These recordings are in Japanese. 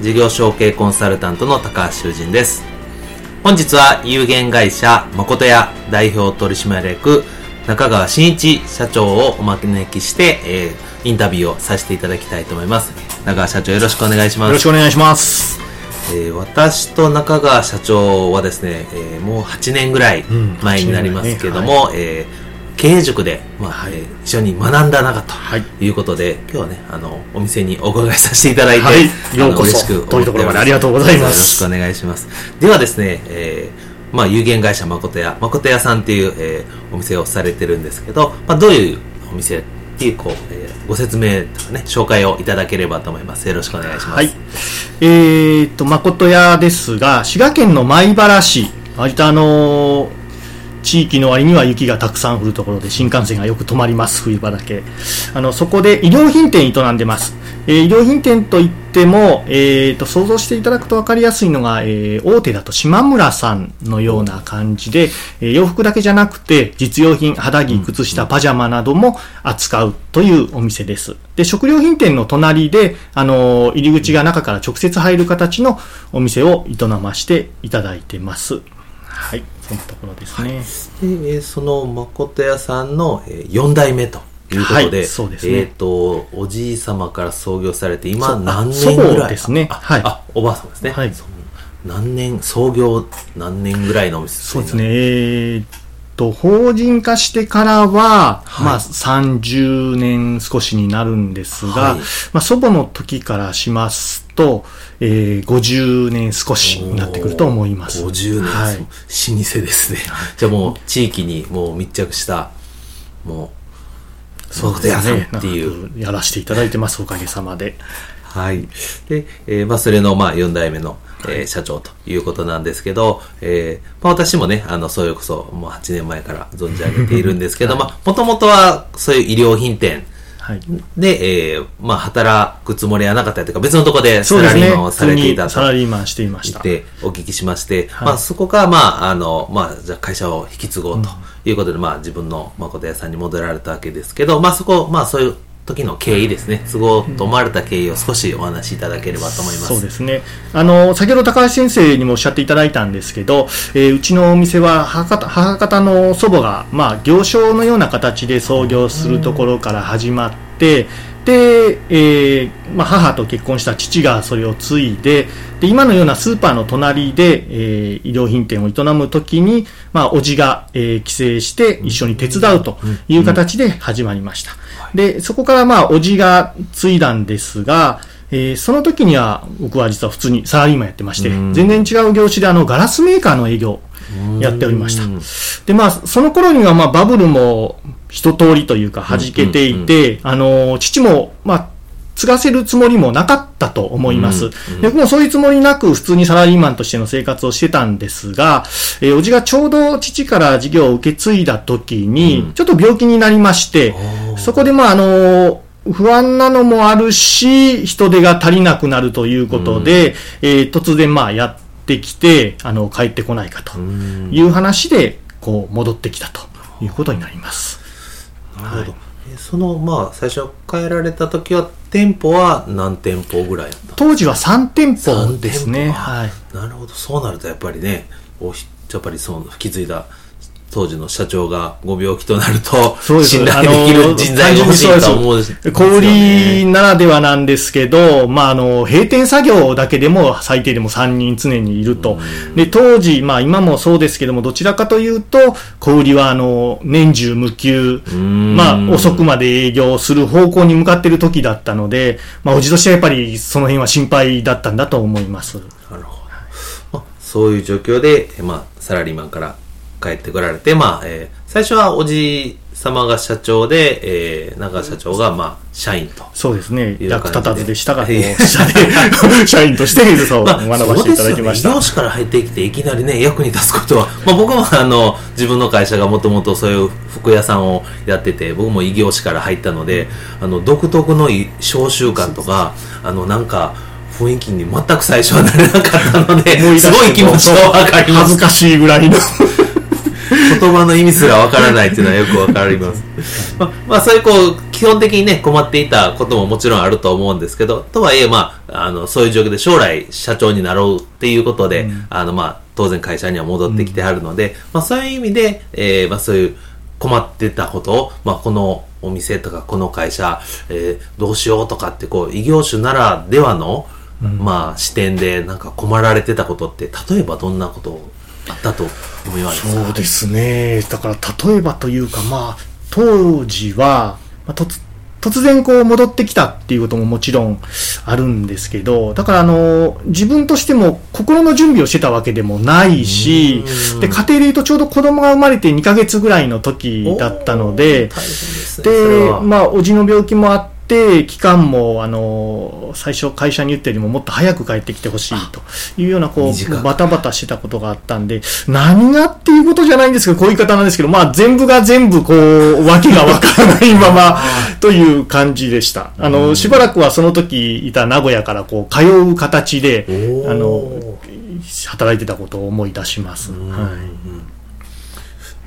事業承継コンサルタントの高橋修人です。本日は有限会社誠屋代表取締役中川真一社長をお招きして、えー、インタビューをさせていただきたいと思います。中川社長よろしくお願いします。よろしくお願いします。えー、私と中川社長はですね、えー、もう8年ぐらい前になりますけども、うんねはい、えー経営塾で、まあ、はい、一緒に学んだ中ということで、はい、今日はね、あの、お店にお伺いさせていただいて、はい、ようこそ、嬉しく遠いところまでありがとうございます。よろしくお願いします。ではですね、えー、まあ、有限会社誠屋、誠屋さんっていう、えー、お店をされてるんですけど、まあ、どういうお店っていう、こう、えー、ご説明とかね、紹介をいただければと思います。よろしくお願いします。はい。えー、っと、誠屋ですが、滋賀県の米原市、割とあのー地域の割には雪がたくさん降るところで新幹線がよく止まります冬場だけ。あのそこで衣料品店営んでます、えー、衣料品店といっても、えーと、想像していただくと分かりやすいのが、えー、大手だと島村さんのような感じで、えー、洋服だけじゃなくて実用品肌着靴下パジャマなども扱うというお店です。で食料品店の隣であの入り口が中から直接入る形のお店を営ましていただいてます。はいそのところですね。で、その誠屋さんの4代目ということで、はい、そうですね。えっ、ー、と、おじい様から創業されて、今何年ぐらいですね。はい。あ、おばあさんですね。はい。何年、創業何年ぐらいのお店そうですね。えー、と、法人化してからは、はい、まあ、30年少しになるんですが、はい、まあ、祖母の時からしますと、えー、50年少しになってくると思います。50年、はい、老舗ですね。じゃあもう、地域にもう密着した、もう、そうですね。っていう。やらせていただいてます、おかげさまで。はい。で、えー、まあ、それの、まあ、4代目の、えー、社長ということなんですけど、えー、まあ、私もね、あの、そうよこそ、もう8年前から存じ上げているんですけど、はい、まあ、もともとは、そういう衣料品店、はい、で、えー、まあ、働くつもりはなかったというか、別のところでサラリーマンをされていたと、ね、サラリーマンしていました。てお聞きしまして、はい、まあ、そこから、まあ、あの、まあ、じゃ会社を引き継ごうということで、うん、まあ、自分の誠屋さんに戻られたわけですけど、まあ、そこ、まあ、そういう時の経緯ですね、都合と思われた経緯を少しお話しいただければと思います。そうですね。あの、先ほど高橋先生にもおっしゃっていただいたんですけど、えー、うちのお店は母方母方の祖母が、まあ、行商のような形で創業するところから始まって、で、えーまあ、母と結婚した父がそれを継いでで今のようなスーパーの隣で、えー、衣料品店を営むときに、まあ、おじが、えー、帰省して一緒に手伝うという形で始まりました。で、そこからまあ、おじが継いだんですが、えー、その時には僕は実は普通にサラリーマンやってまして、全然違う業種であのガラスメーカーの営業やっておりました。で、まあ、その頃にはまあバブルも一通りというか弾けていて、あの、父も、まあ、継がせるつもりもなかったと思います。で僕もそういうつもりなく普通にサラリーマンとしての生活をしてたんですが、えー、おじがちょうど父から事業を受け継いだ時に、ちょっと病気になりまして、そこでまああの不安なのもあるし、人手が足りなくなるということで、えー、突然まあやってきて、あの、帰ってこないかという話で、こう、戻ってきたということになります。なるほど。はい。そのまあ最初帰られた時は店舗は何店舗ぐらい当時は3店舗ですね。はい。なるほど。そうなるとやっぱりねおやっぱりその引き継いだ当時の社長がご病気となると、信頼できる人材が欲しいと思うし、小売りならではなんですけど、まあ、あの、閉店作業だけでも最低でも3人常にいると。で、当時、まあ今もそうですけども、どちらかというと、小売りはあの、年中無休、んまあ遅くまで営業する方向に向かっている時だったので、まあ、おじとしてはやっぱりその辺は心配だったんだと思います。なるほど。まあ、そういう状況で、えまあ、サラリーマンから帰ってこられて、まあ、えー最初はおじ様が社長で、えー、中社長が、まあ、社員と。そうですね。役立たずでしたが、社員として、そう、まあ、学ばせていただきました。そうですよね。異業種から入ってきて、いきなりね、役に立つことは、まあ僕もあの、自分の会社がもともとそういう服屋さんをやってて、僕も異業種から入ったので、あの、独特のい商習慣とか、あの、なんか、雰囲気に全く最初はなれなかったので、すごい気持ちがわかります恥ず。かしいぐらいの。言葉の意味すらわからないっていうのはよくわかります。まあ、まあ、そういうこう、基本的にね、困っていたことももちろんあると思うんですけど、とはいえ、まあ、あの、そういう状況で将来社長になろうっていうことで、あの、まあ、当然会社には戻ってきてあるので、まあ、そういう意味で、えーまあ、そういう困ってたことを、まあ、このお店とかこの会社、えーどうしようとかって、こう、異業種ならではの、まあ、視点でなんか困られてたことって、例えばどんなことあったと思いますかそうですね。だから、例えばというか、まあ、当時は、まあ、突突然こう戻ってきたっていうことももちろんあるんですけど、だからあの、自分としても心の準備をしてたわけでもないしう、んで、家庭で言うとちょうど子供が生まれて2ヶ月ぐらいの時だったのでですね。まあ、おじの病気もあって、期間も、あの、最初会社に言ったよりももっと早く帰ってきてほしいというような、こう、バタバタしてたことがあったんで、何がっていうことじゃないんですけど、こういう言い方なんですけど、まあ、全部が全部、こう、わけがわからないまま、という感じでした。あの、しばらくはその時いた名古屋から、こう、通う形であの、働いてたことを思い出します。うんはい。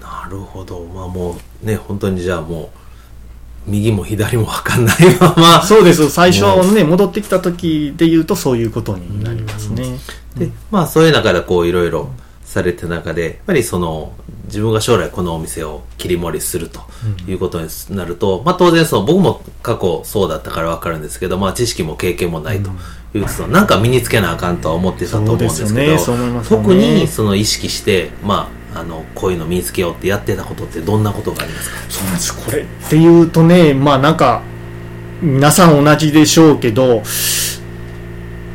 なるほど。まあもうね、本当にじゃあもう、右も左も分かんないまま、そうです。最初ね、戻ってきた時で言うとそういうことになりますね。で、まあそういう中でこういろいろされてる中で、やっぱりその、自分が将来このお店を切り盛りするということになると、まあ当然その僕も過去そうだったからわかるんですけど、まあ知識も経験もないというと、なんか身につけなあかんとは思ってたと思うんですけど、ね。ね。特にその意識して、まあ、あの、こういうの身につけようってやってたことってどんなことがありますか？そうなんです。これっていうとね、まあなんか、皆さん同じでしょうけど、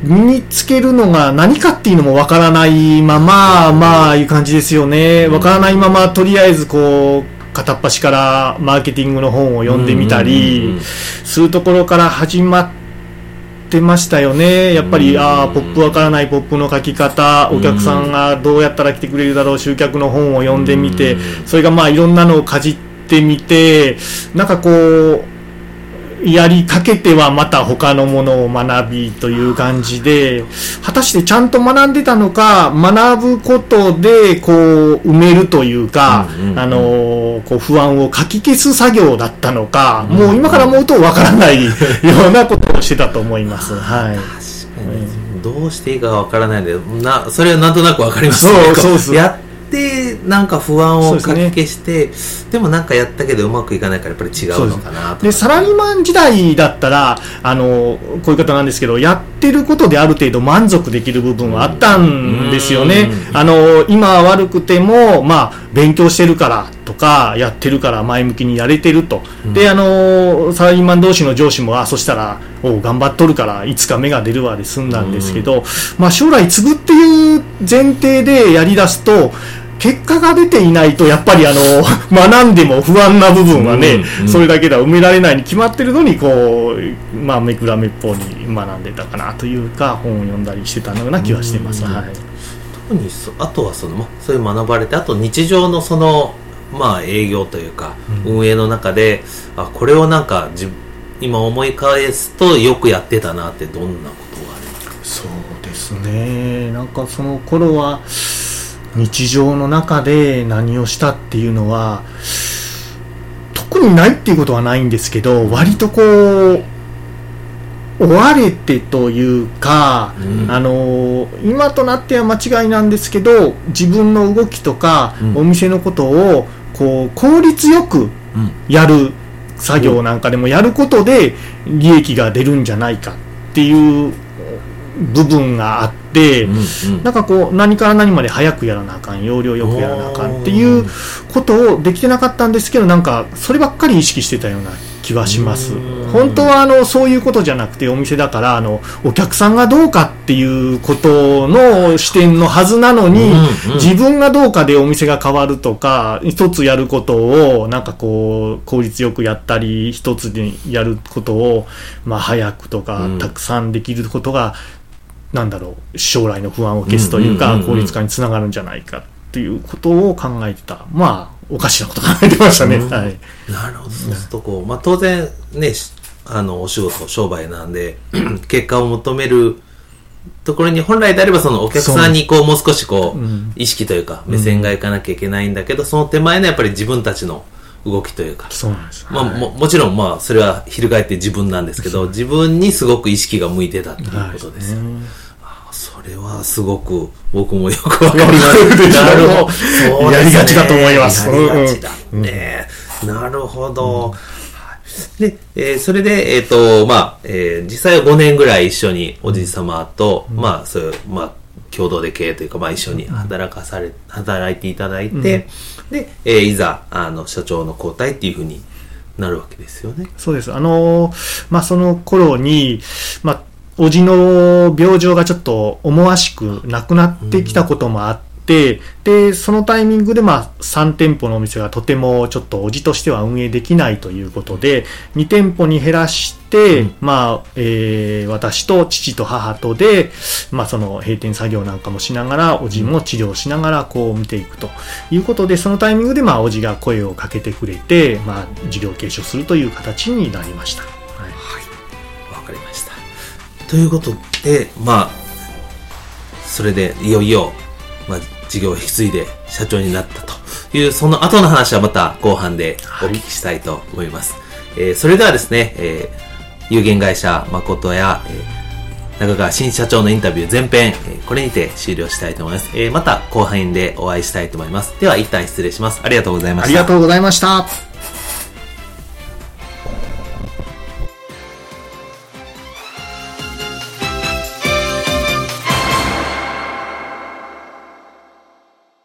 身につけるのが何かっていうのもわからないまま、まあいう感じですよね。わからないまま、とりあえずこう、片っ端からマーケティングの本を読んでみたりうん、するところから始まってましたよね。やっぱり、うん。ああ、ポップわからないポップの書き方、お客さんがどうやったら来てくれるだろう、集客の本を読んでみて。うん、それがまあいろんなのをかじってみて、なんかこう、やりかけてはまた他のものを学びという感じで、果たしてちゃんと学んでたのか、学ぶことでこう埋めるというか、うんうんうん。あのこう不安をかき消す作業だったのか、うんもう今から思うとわからない ようなことをしてたと思います。はい。確かに。どうしていいかわからないんで、な、それはなんとなくわかりますそうそうそう。やって、なんか不安をかき消して、でもなんかやったけどうまくいかないからやっぱり違うのかなとで、サラリーマン時代だったら、あの、こういう方なんですけど、やってることである程度満足できる部分はあったんですよね。うん。あの、今は悪くても、まあ、勉強してるからとか、やってるから前向きにやれてると。で、あの、サラリーマン同士の上司も、あ、そしたら、おう頑張っとるから、いつか芽が出るわで済んだんですけど、まあ、将来継ぐっていう前提でやり出すと、結果が出ていないと、やっぱりあの、学んでも不安な部分はね、うんうんそれだけでは埋められないに決まってるのに、こう、まあ、めくらめっぽうに学んでたかなというか、本を読んだりしてたような気はしてます。うんはい。特にそあとはその、まそういう学ばれて、あと日常のその、まあ営業というか、運営の中で、あ、これをなんか自今思い返すとよくやってたなってどんなことがありますかそうですね。なんかその頃は、日常の中で何をしたっていうのは、特にないっていうことはないんですけど、割とこう、追われてというか、うん。あの今となっては間違いなんですけど自分の動きとか、うん。お店のことをこう効率よくうん。やる作業なんかでもやることで利益が出るんじゃないかっていう部分があって、うんうん。なんかこう何から何まで早くやらなあかん要領よくやらなあかんっていうことをできてなかったんですけどなんかそればっかり意識してたような気はします。うん。本当はあのそういうことじゃなくてお店だからあのお客さんがどうかっていうことの視点のはずなのに、うんうん。自分がどうかでお店が変わるとか一つやることをなんかこう効率よくやったり一つでやることをまあ早くとかうん。たくさんできることがなんだろう将来の不安を消すというか効率化につながるんじゃないかっていうことを考えてた。まあおかしなこと考えてましたね、うん。はい。なるほど、そうするとこう、まあ、当然ね、しあの、お仕事、商売なんで、結果を求めるところに本来であればそのお客さんにこう、もう少しこう、うん。意識というか、目線がいかなきゃいけないんだけど、その手前のやっぱり自分たちの動きというか、そうなんです、まあ、はい。ももちろんまあ、それは翻って自分なんですけど、自分にすごく意識が向いてたっていうことです。それはすごく、僕もよくわかりわます。なるほど。やりがちだと思います。やりがちだね。なるほど。はい。で、えーそれで、えっ、と、まあ、えー実際は5年ぐらい一緒におじい様と、まあ、そういう、まあ、共同で経営というか、まあ、一緒に働かされ、働いていただいて、で、えーいざ、あの、社長の交代っていうふうになるわけですよね。そうです。あのーまあ、その頃に、まあ、おじの病状がちょっと思わしくなくなってきたこともあって、で、そのタイミングで、まあ、3店舗のお店がとてもちょっとおじとしては運営できないということで、2店舗に減らして、うんまあ、えー私と父と母とで、まあ、その閉店作業なんかもしながら、おじも治療しながら、こう見ていくということで、そのタイミングで、まあ、おじが声をかけてくれて、まあ、事業継承するという形になりました。はいわかりました。ということで、まあ、それでいよいよ、まあ、事業を引き継いで社長になったという、その後の話はまた後半でお聞きしたいと思います。えーそれではですね、えー有限会社誠や、えー中川新社長のインタビュー前編、えーこれにて終了したいと思います。えーまた後半でお会いしたいと思います。では一旦失礼します。ありがとうございました。ありがとうございました。